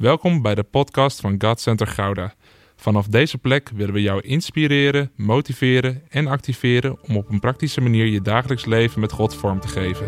Welkom bij de podcast van God Center Gouda. Vanaf deze plek willen we jou inspireren, motiveren en activeren om op een praktische manier je dagelijks leven met God vorm te geven.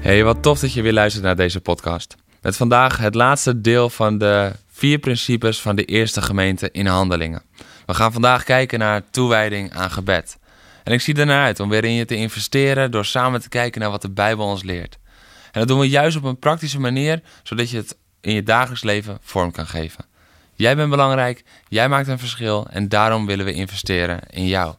Hey, wat tof dat je weer luistert naar deze podcast. Met vandaag het laatste deel van de vier principes van de eerste gemeente in handelingen. We gaan vandaag kijken naar toewijding aan gebed. En ik zie ernaar uit om weer in je te investeren door samen te kijken naar wat de Bijbel ons leert. En dat doen we juist op een praktische manier, zodat je het in je dagelijks leven vorm kan geven. Jij bent belangrijk, jij maakt een verschil en daarom willen we investeren in jou.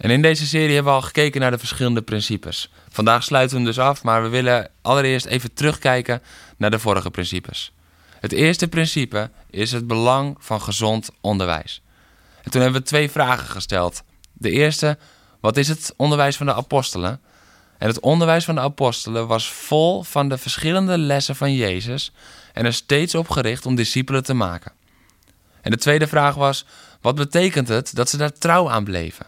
En in deze serie hebben we al gekeken naar de verschillende principes. Vandaag sluiten we hem dus af, maar we willen allereerst even terugkijken naar de vorige principes. Het eerste principe is het belang van gezond onderwijs. En toen hebben we twee vragen gesteld. De eerste, wat is het onderwijs van de apostelen? En het onderwijs van de apostelen was vol van de verschillende lessen van Jezus en er steeds op gericht om discipelen te maken. En de tweede vraag was, wat betekent het dat ze daar trouw aan bleven?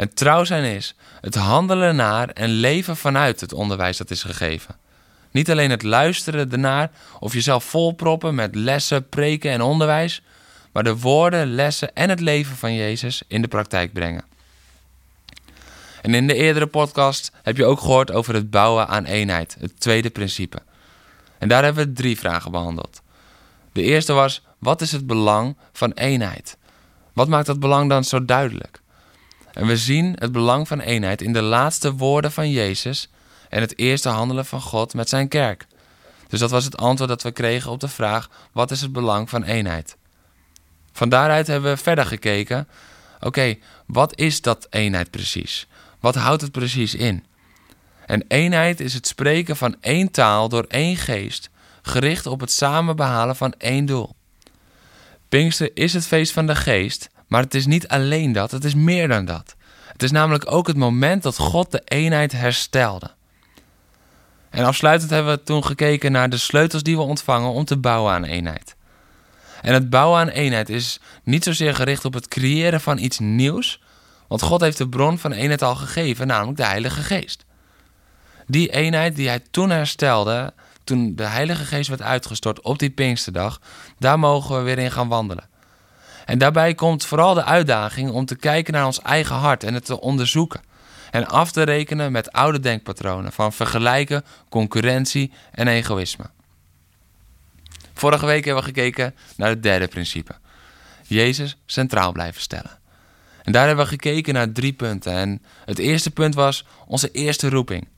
En trouw zijn is het handelen naar en leven vanuit het onderwijs dat is gegeven. Niet alleen het luisteren ernaar of jezelf volproppen met lessen, preken en onderwijs, maar de woorden, lessen en het leven van Jezus in de praktijk brengen. En in de eerdere podcast heb je ook gehoord over het bouwen aan eenheid, het tweede principe. En daar hebben we drie vragen behandeld. De eerste was: wat is het belang van eenheid? Wat maakt dat belang dan zo duidelijk? En we zien het belang van eenheid in de laatste woorden van Jezus en het eerste handelen van God met zijn kerk. Dus dat was het antwoord dat we kregen op de vraag: wat is het belang van eenheid? Van daaruit hebben we verder gekeken. Oké, wat is dat eenheid precies? Wat houdt het precies in? En eenheid is het spreken van één taal door één geest, gericht op het samen behalen van één doel. Pinkster is het feest van de geest, maar het is niet alleen dat, het is meer dan dat. Het is namelijk ook het moment dat God de eenheid herstelde. En afsluitend hebben we toen gekeken naar de sleutels die we ontvangen om te bouwen aan eenheid. En het bouwen aan eenheid is niet zozeer gericht op het creëren van iets nieuws, want God heeft de bron van eenheid al gegeven, namelijk de Heilige Geest. Die eenheid die hij toen herstelde, toen de Heilige Geest werd uitgestort op die Pinksterdag, daar mogen we weer in gaan wandelen. En daarbij komt vooral de uitdaging om te kijken naar ons eigen hart en het te onderzoeken. En af te rekenen met oude denkpatronen van vergelijken, concurrentie en egoïsme. Vorige week hebben we gekeken naar het derde principe. Jezus centraal blijven stellen. En daar hebben we gekeken naar drie punten. En het eerste punt was onze eerste roeping.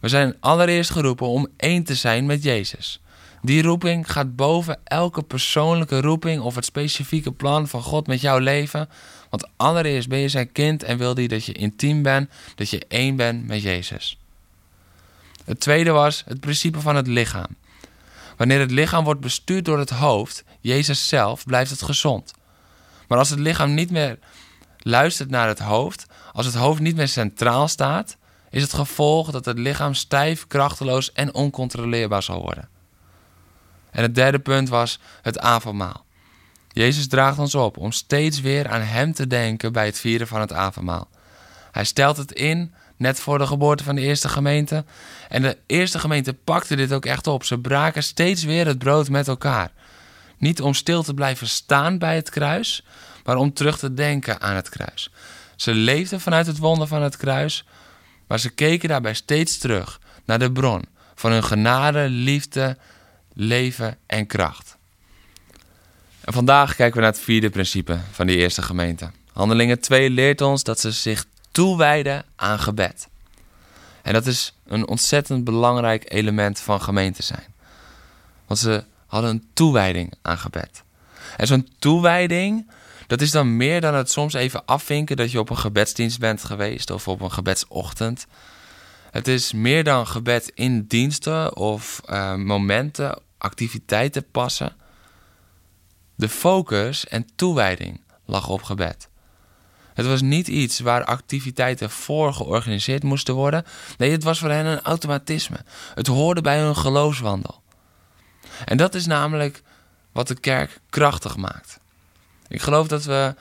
We zijn allereerst geroepen om één te zijn met Jezus. Die roeping gaat boven elke persoonlijke roeping of het specifieke plan van God met jouw leven. Want allereerst ben je zijn kind en wil hij dat je intiem bent, dat je één bent met Jezus. Het tweede was het principe van het lichaam. Wanneer het lichaam wordt bestuurd door het hoofd, Jezus zelf, blijft het gezond. Maar als het lichaam niet meer luistert naar het hoofd, als het hoofd niet meer centraal staat, is het gevolg dat het lichaam stijf, krachteloos en oncontroleerbaar zal worden. En het derde punt was het avondmaal. Jezus draagt ons op om steeds weer aan Hem te denken bij het vieren van het avondmaal. Hij stelt het in, net voor de geboorte van de eerste gemeente. En de eerste gemeente pakte dit ook echt op. Ze braken steeds weer het brood met elkaar. Niet om stil te blijven staan bij het kruis, maar om terug te denken aan het kruis. Ze leefden vanuit het wonder van het kruis, maar ze keken daarbij steeds terug naar de bron van hun genade, liefde leven en kracht. En vandaag kijken we naar het vierde principe van die eerste gemeente. Handelingen 2 leert ons dat ze zich toewijden aan gebed. En dat is een ontzettend belangrijk element van gemeente zijn. Want ze hadden een toewijding aan gebed. En zo'n toewijding, dat is dan meer dan het soms even afvinken dat je op een gebedsdienst bent geweest of op een gebedsochtend. Het is meer dan gebed in diensten of uh, momenten, activiteiten passen. De focus en toewijding lag op gebed. Het was niet iets waar activiteiten voor georganiseerd moesten worden. Nee, het was voor hen een automatisme. Het hoorde bij hun geloofswandel. En dat is namelijk wat de kerk krachtig maakt. Ik geloof dat we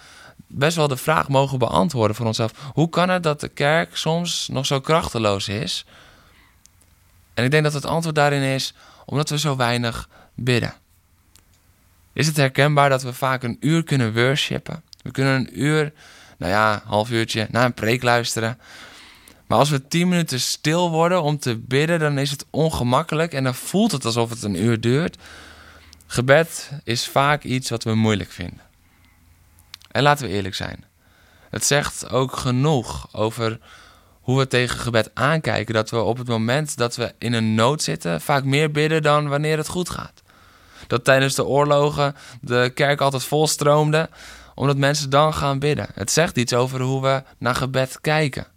best wel de vraag mogen beantwoorden voor onszelf. Hoe kan het dat de kerk soms nog zo krachteloos is? En ik denk dat het antwoord daarin is omdat we zo weinig bidden. Is het herkenbaar dat we vaak een uur kunnen worshipen? We kunnen een uur, nou ja, half uurtje, naar een preek luisteren. Maar als we tien minuten stil worden om te bidden, dan is het ongemakkelijk en dan voelt het alsof het een uur duurt. Gebed is vaak iets wat we moeilijk vinden. En laten we eerlijk zijn. Het zegt ook genoeg over hoe we tegen gebed aankijken. Dat we op het moment dat we in een nood zitten, vaak meer bidden dan wanneer het goed gaat. Dat tijdens de oorlogen de kerk altijd volstroomde, omdat mensen dan gaan bidden. Het zegt iets over hoe we naar gebed kijken.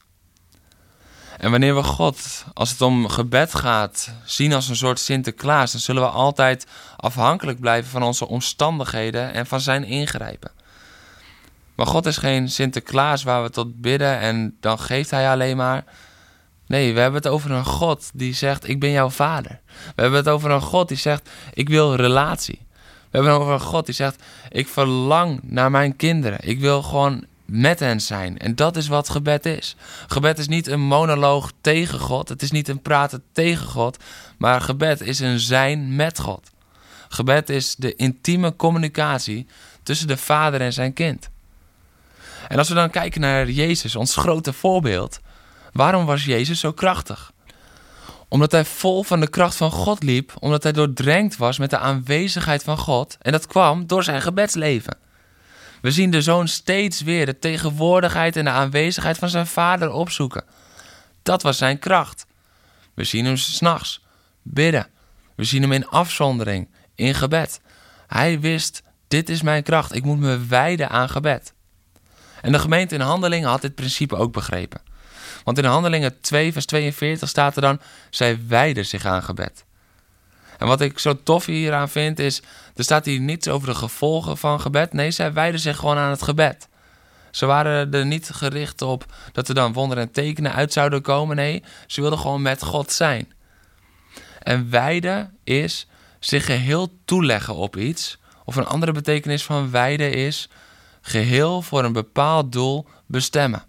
En wanneer we God, als het om gebed gaat, zien als een soort Sinterklaas, dan zullen we altijd afhankelijk blijven van onze omstandigheden en van zijn ingrijpen. Maar God is geen Sinterklaas waar we tot bidden en dan geeft hij alleen maar. Nee, we hebben het over een God die zegt: Ik ben jouw vader. We hebben het over een God die zegt: Ik wil relatie. We hebben het over een God die zegt: Ik verlang naar mijn kinderen. Ik wil gewoon met hen zijn. En dat is wat gebed is. Gebed is niet een monoloog tegen God. Het is niet een praten tegen God. Maar gebed is een zijn met God. Gebed is de intieme communicatie tussen de vader en zijn kind. En als we dan kijken naar Jezus, ons grote voorbeeld, waarom was Jezus zo krachtig? Omdat hij vol van de kracht van God liep, omdat hij doordrenkt was met de aanwezigheid van God. En dat kwam door zijn gebedsleven. We zien de zoon steeds weer de tegenwoordigheid en de aanwezigheid van zijn vader opzoeken. Dat was zijn kracht. We zien hem s'nachts bidden. We zien hem in afzondering, in gebed. Hij wist: dit is mijn kracht. Ik moet me wijden aan gebed. En de gemeente in Handelingen had dit principe ook begrepen. Want in Handelingen 2, vers 42 staat er dan: zij wijden zich aan gebed. En wat ik zo tof hieraan vind is, er staat hier niets over de gevolgen van gebed. Nee, zij wijden zich gewoon aan het gebed. Ze waren er niet gericht op dat er dan wonderen en tekenen uit zouden komen. Nee, ze wilden gewoon met God zijn. En wijden is zich geheel toeleggen op iets. Of een andere betekenis van wijden is geheel voor een bepaald doel bestemmen.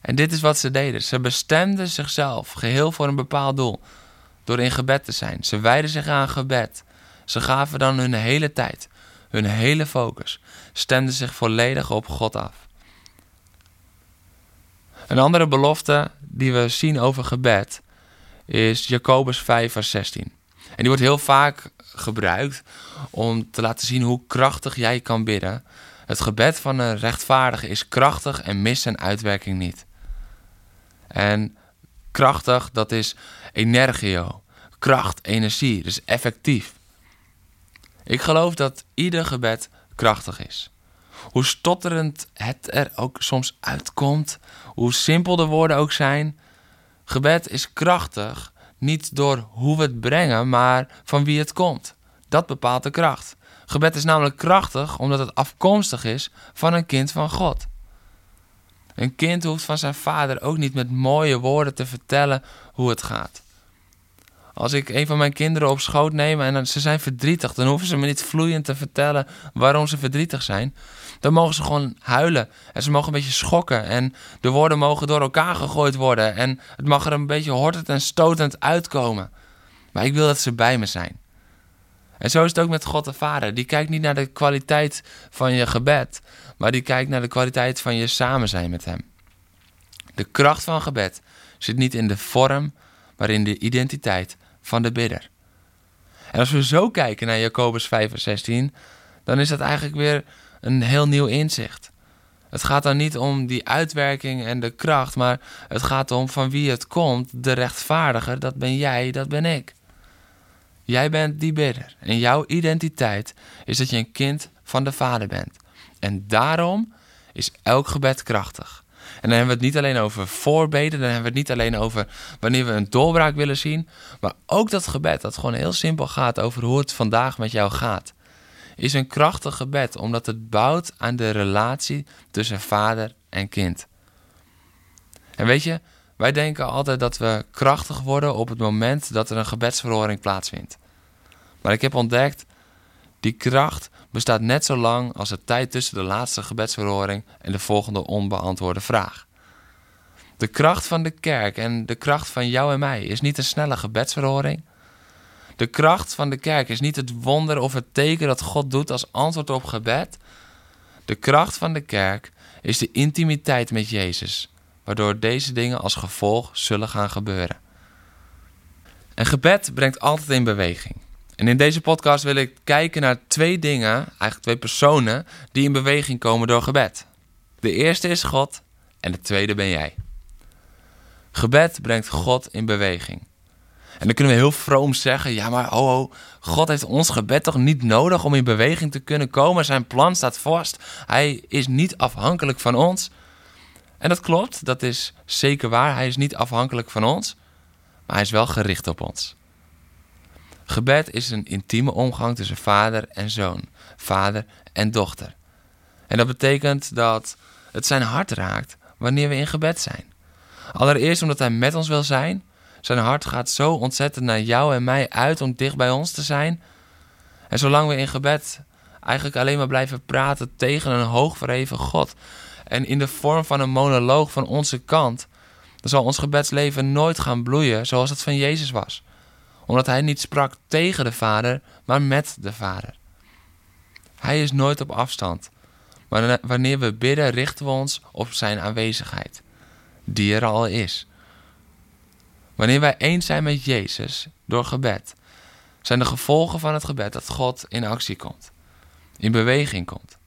En dit is wat ze deden. Ze bestemden zichzelf geheel voor een bepaald doel door in gebed te zijn. Ze wijden zich aan gebed. Ze gaven dan hun hele tijd, hun hele focus, stemden zich volledig op God af. Een andere belofte die we zien over gebed is Jacobus 5, vers 16. En die wordt heel vaak gebruikt om te laten zien hoe krachtig jij kan bidden. Het gebed van een rechtvaardige is krachtig en mist zijn uitwerking niet. En krachtig, dat is energio. Kracht, energie, dus effectief. Ik geloof dat ieder gebed krachtig is. Hoe stotterend het er ook soms uitkomt, hoe simpel de woorden ook zijn. Gebed is krachtig, niet door hoe we het brengen, maar van wie het komt. Dat bepaalt de kracht. Gebed is namelijk krachtig omdat het afkomstig is van een kind van God. Een kind hoeft van zijn vader ook niet met mooie woorden te vertellen hoe het gaat. Als ik een van mijn kinderen op schoot neem en ze zijn verdrietig, dan hoeven ze me niet vloeiend te vertellen waarom ze verdrietig zijn. Dan mogen ze gewoon huilen en ze mogen een beetje schokken en de woorden mogen door elkaar gegooid worden en het mag er een beetje hortend en stotend uitkomen. Maar ik wil dat ze bij me zijn. En zo is het ook met God de Vader. Die kijkt niet naar de kwaliteit van je gebed, maar die kijkt naar de kwaliteit van je samen zijn met Hem. De kracht van gebed zit niet in de vorm, maar in de identiteit van de bidder. En als we zo kijken naar Jacobus 5 vers 16, dan is dat eigenlijk weer een heel nieuw inzicht. Het gaat dan niet om die uitwerking en de kracht, maar het gaat om van wie het komt, de rechtvaardiger, dat ben jij, dat ben ik. Jij bent die bidder en jouw identiteit is dat je een kind van de Vader bent. En daarom is elk gebed krachtig. En dan hebben we het niet alleen over voorbeden, dan hebben we het niet alleen over wanneer we een doorbraak willen zien, maar ook dat gebed dat gewoon heel simpel gaat over hoe het vandaag met jou gaat. Is een krachtig gebed omdat het bouwt aan de relatie tussen vader en kind. En weet je, wij denken altijd dat we krachtig worden op het moment dat er een gebedsverhoring plaatsvindt. Maar ik heb ontdekt, die kracht bestaat net zo lang als de tijd tussen de laatste gebedsverhoring en de volgende onbeantwoorde vraag. De kracht van de kerk en de kracht van jou en mij is niet een snelle gebedsverhoring. De kracht van de kerk is niet het wonder of het teken dat God doet als antwoord op gebed. De kracht van de kerk is de intimiteit met Jezus, waardoor deze dingen als gevolg zullen gaan gebeuren. Een gebed brengt altijd in beweging. En in deze podcast wil ik kijken naar twee dingen, eigenlijk twee personen, die in beweging komen door gebed. De eerste is God en de tweede ben jij. Gebed brengt God in beweging. En dan kunnen we heel vroom zeggen: ja, maar ho, ho, God heeft ons gebed toch niet nodig om in beweging te kunnen komen? Zijn plan staat vast. Hij is niet afhankelijk van ons. En dat klopt, dat is zeker waar. Hij is niet afhankelijk van ons, maar hij is wel gericht op ons. Gebed is een intieme omgang tussen vader en zoon, vader en dochter. En dat betekent dat het zijn hart raakt wanneer we in gebed zijn. Allereerst omdat hij met ons wil zijn. Zijn hart gaat zo ontzettend naar jou en mij uit om dicht bij ons te zijn. En zolang we in gebed eigenlijk alleen maar blijven praten tegen een hoogverheven God en in de vorm van een monoloog van onze kant, dan zal ons gebedsleven nooit gaan bloeien zoals het van Jezus was omdat hij niet sprak tegen de Vader, maar met de Vader. Hij is nooit op afstand. Maar wanneer we bidden, richten we ons op zijn aanwezigheid, die er al is. Wanneer wij eens zijn met Jezus door gebed, zijn de gevolgen van het gebed dat God in actie komt, in beweging komt.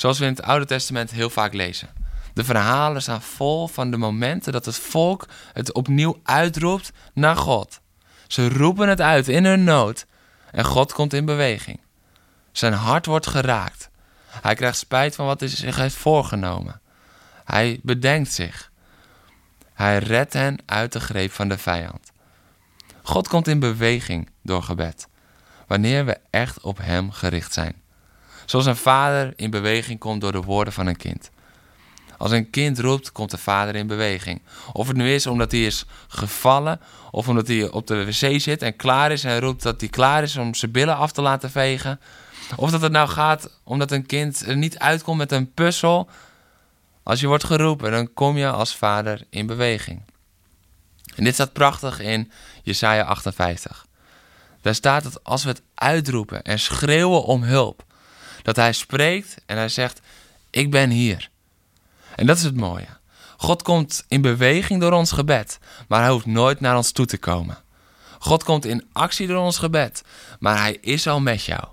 Zoals we in het Oude Testament heel vaak lezen. De verhalen staan vol van de momenten dat het volk het opnieuw uitroept naar God. Ze roepen het uit in hun nood en God komt in beweging. Zijn hart wordt geraakt. Hij krijgt spijt van wat hij zich heeft voorgenomen. Hij bedenkt zich. Hij redt hen uit de greep van de vijand. God komt in beweging door gebed, wanneer we echt op Hem gericht zijn. Zoals een vader in beweging komt door de woorden van een kind. Als een kind roept, komt de vader in beweging. Of het nu is omdat hij is gevallen, of omdat hij op de wc zit en klaar is en roept dat hij klaar is om zijn billen af te laten vegen. Of dat het nou gaat omdat een kind er niet uitkomt met een puzzel. Als je wordt geroepen, dan kom je als vader in beweging. En dit staat prachtig in Jesaja 58. Daar staat dat als we het uitroepen en schreeuwen om hulp, dat hij spreekt en hij zegt: Ik ben hier. En dat is het mooie. God komt in beweging door ons gebed, maar hij hoeft nooit naar ons toe te komen. God komt in actie door ons gebed, maar hij is al met jou.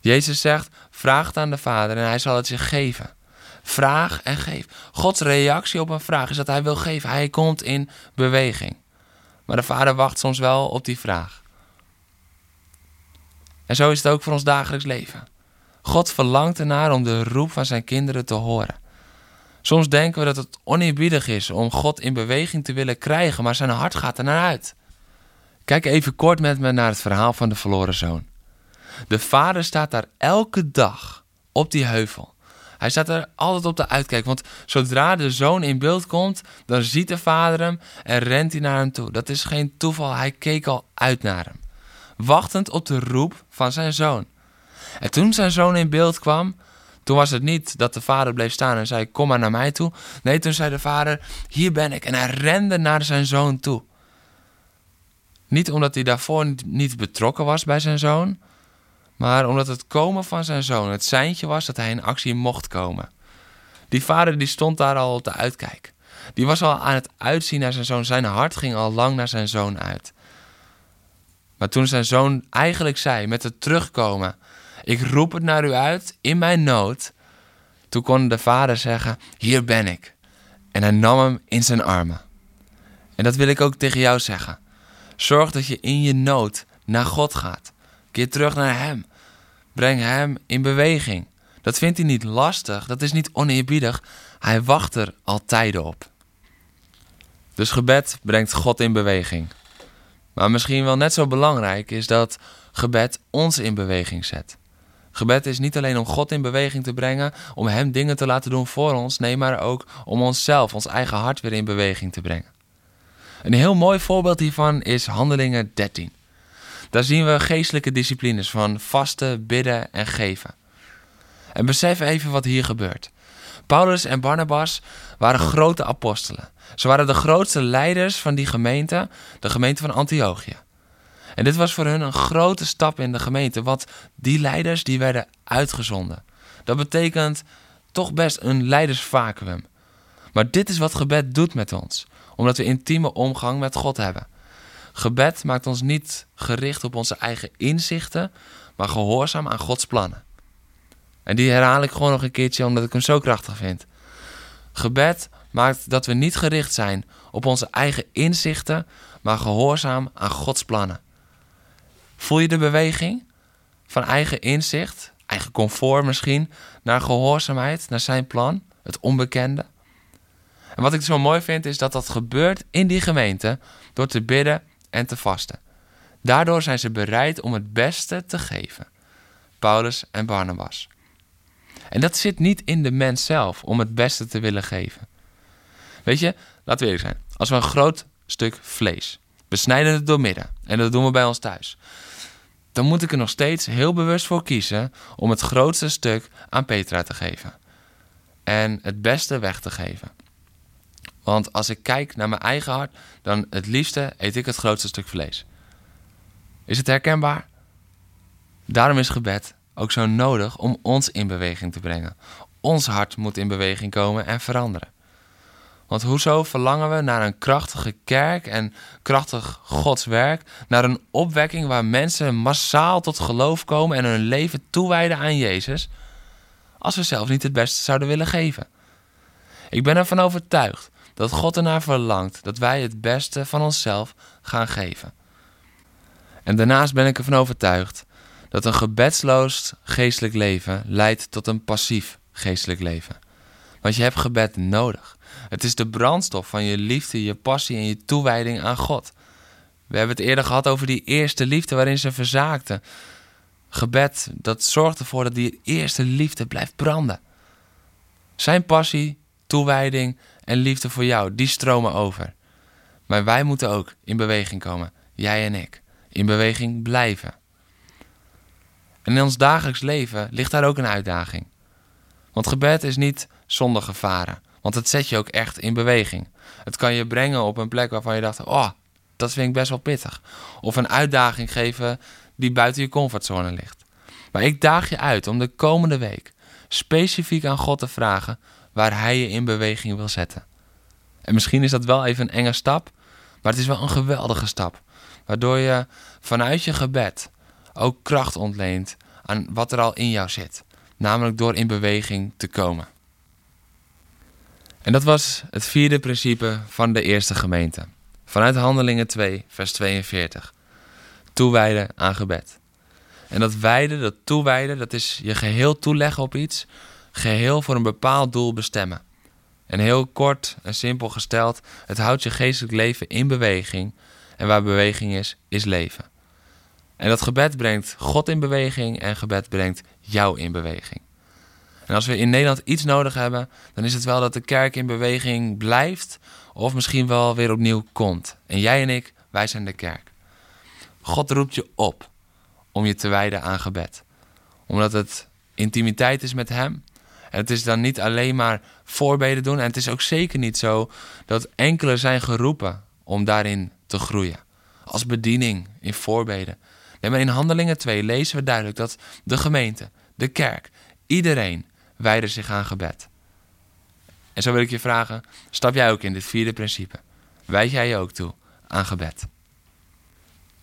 Jezus zegt: vraag het aan de Vader en hij zal het je geven. Vraag en geef. Gods reactie op een vraag is dat hij wil geven. Hij komt in beweging. Maar de Vader wacht soms wel op die vraag. En zo is het ook voor ons dagelijks leven. God verlangt ernaar om de roep van zijn kinderen te horen. Soms denken we dat het oneerbiedig is om God in beweging te willen krijgen, maar zijn hart gaat er naar uit. Kijk even kort met me naar het verhaal van de verloren zoon. De vader staat daar elke dag op die heuvel. Hij staat er altijd op de uitkijk, want zodra de zoon in beeld komt, dan ziet de vader hem en rent hij naar hem toe. Dat is geen toeval, hij keek al uit naar hem, wachtend op de roep van zijn zoon. En toen zijn zoon in beeld kwam, toen was het niet dat de vader bleef staan en zei: Kom maar naar mij toe. Nee, toen zei de vader: Hier ben ik. En hij rende naar zijn zoon toe. Niet omdat hij daarvoor niet betrokken was bij zijn zoon, maar omdat het komen van zijn zoon het seintje was dat hij in actie mocht komen. Die vader die stond daar al op de uitkijk. Die was al aan het uitzien naar zijn zoon. Zijn hart ging al lang naar zijn zoon uit. Maar toen zijn zoon eigenlijk zei met het terugkomen ik roep het naar u uit in mijn nood. Toen kon de vader zeggen: Hier ben ik. En hij nam hem in zijn armen. En dat wil ik ook tegen jou zeggen. Zorg dat je in je nood naar God gaat. Keer terug naar Hem. Breng Hem in beweging. Dat vindt hij niet lastig, dat is niet oneerbiedig. Hij wacht er altijd op. Dus gebed brengt God in beweging. Maar misschien wel net zo belangrijk is dat gebed ons in beweging zet. Gebed is niet alleen om God in beweging te brengen, om Hem dingen te laten doen voor ons, nee, maar ook om onszelf, ons eigen hart weer in beweging te brengen. Een heel mooi voorbeeld hiervan is Handelingen 13. Daar zien we geestelijke disciplines van vasten, bidden en geven. En besef even wat hier gebeurt. Paulus en Barnabas waren grote apostelen. Ze waren de grootste leiders van die gemeente, de gemeente van Antiochië. En dit was voor hun een grote stap in de gemeente, want die leiders die werden uitgezonden. Dat betekent toch best een leidersvacuum. Maar dit is wat gebed doet met ons, omdat we intieme omgang met God hebben. Gebed maakt ons niet gericht op onze eigen inzichten, maar gehoorzaam aan Gods plannen. En die herhaal ik gewoon nog een keertje omdat ik hem zo krachtig vind. Gebed maakt dat we niet gericht zijn op onze eigen inzichten, maar gehoorzaam aan Gods plannen. Voel je de beweging van eigen inzicht, eigen comfort misschien, naar gehoorzaamheid, naar zijn plan, het onbekende? En wat ik zo mooi vind is dat dat gebeurt in die gemeente door te bidden en te vasten. Daardoor zijn ze bereid om het beste te geven. Paulus en Barnabas. En dat zit niet in de mens zelf om het beste te willen geven. Weet je, laten we eerlijk zijn. Als we een groot stuk vlees besnijden het door midden, en dat doen we bij ons thuis, dan moet ik er nog steeds heel bewust voor kiezen om het grootste stuk aan Petra te geven. En het beste weg te geven. Want als ik kijk naar mijn eigen hart, dan het liefste eet ik het grootste stuk vlees. Is het herkenbaar? Daarom is gebed ook zo nodig om ons in beweging te brengen. Ons hart moet in beweging komen en veranderen. Want hoezo verlangen we naar een krachtige kerk en krachtig Gods werk, naar een opwekking waar mensen massaal tot geloof komen en hun leven toewijden aan Jezus, als we zelf niet het beste zouden willen geven? Ik ben ervan overtuigd dat God ernaar verlangt dat wij het beste van onszelf gaan geven. En daarnaast ben ik ervan overtuigd dat een gebedsloos geestelijk leven leidt tot een passief geestelijk leven. Want je hebt gebed nodig. Het is de brandstof van je liefde, je passie en je toewijding aan God. We hebben het eerder gehad over die eerste liefde waarin ze verzaakten. Gebed, dat zorgt ervoor dat die eerste liefde blijft branden. Zijn passie, toewijding en liefde voor jou, die stromen over. Maar wij moeten ook in beweging komen, jij en ik. In beweging blijven. En in ons dagelijks leven ligt daar ook een uitdaging. Want gebed is niet zonder gevaren. Want het zet je ook echt in beweging. Het kan je brengen op een plek waarvan je dacht: oh, dat vind ik best wel pittig. Of een uitdaging geven die buiten je comfortzone ligt. Maar ik daag je uit om de komende week specifiek aan God te vragen waar Hij je in beweging wil zetten. En misschien is dat wel even een enge stap, maar het is wel een geweldige stap. Waardoor je vanuit je gebed ook kracht ontleent aan wat er al in jou zit. Namelijk door in beweging te komen. En dat was het vierde principe van de eerste gemeente. Vanuit Handelingen 2, vers 42. Toewijden aan gebed. En dat wijden, dat toewijden, dat is je geheel toeleggen op iets, geheel voor een bepaald doel bestemmen. En heel kort en simpel gesteld, het houdt je geestelijk leven in beweging. En waar beweging is, is leven. En dat gebed brengt God in beweging en gebed brengt jou in beweging. En als we in Nederland iets nodig hebben, dan is het wel dat de kerk in beweging blijft of misschien wel weer opnieuw komt. En jij en ik, wij zijn de kerk. God roept je op om je te wijden aan gebed. Omdat het intimiteit is met Hem. En het is dan niet alleen maar voorbeden doen. En het is ook zeker niet zo dat enkele zijn geroepen om daarin te groeien. Als bediening in voorbeden. Nee, maar in Handelingen 2 lezen we duidelijk dat de gemeente, de kerk, iedereen wijden zich aan gebed. En zo wil ik je vragen, stap jij ook in dit vierde principe? Wijd jij je ook toe aan gebed?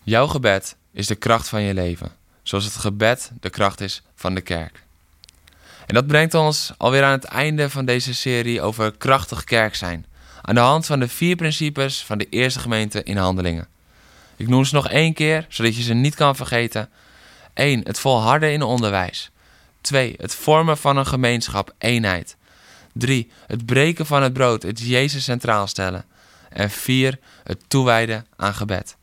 Jouw gebed is de kracht van je leven, zoals het gebed de kracht is van de kerk. En dat brengt ons alweer aan het einde van deze serie over krachtig kerk zijn, aan de hand van de vier principes van de eerste gemeente in Handelingen. Ik noem ze nog één keer, zodat je ze niet kan vergeten. 1. Het volharden in onderwijs. 2. Het vormen van een gemeenschap, eenheid. 3. Het breken van het brood, het Jezus centraal stellen. En 4. Het toewijden aan gebed.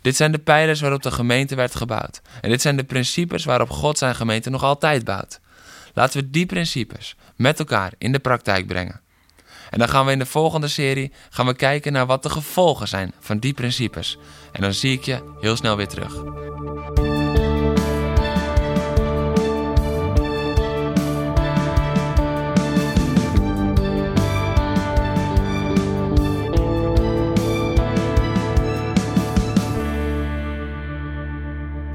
Dit zijn de pijlers waarop de gemeente werd gebouwd. En dit zijn de principes waarop God zijn gemeente nog altijd bouwt. Laten we die principes met elkaar in de praktijk brengen. En dan gaan we in de volgende serie gaan we kijken naar wat de gevolgen zijn van die principes. En dan zie ik je heel snel weer terug.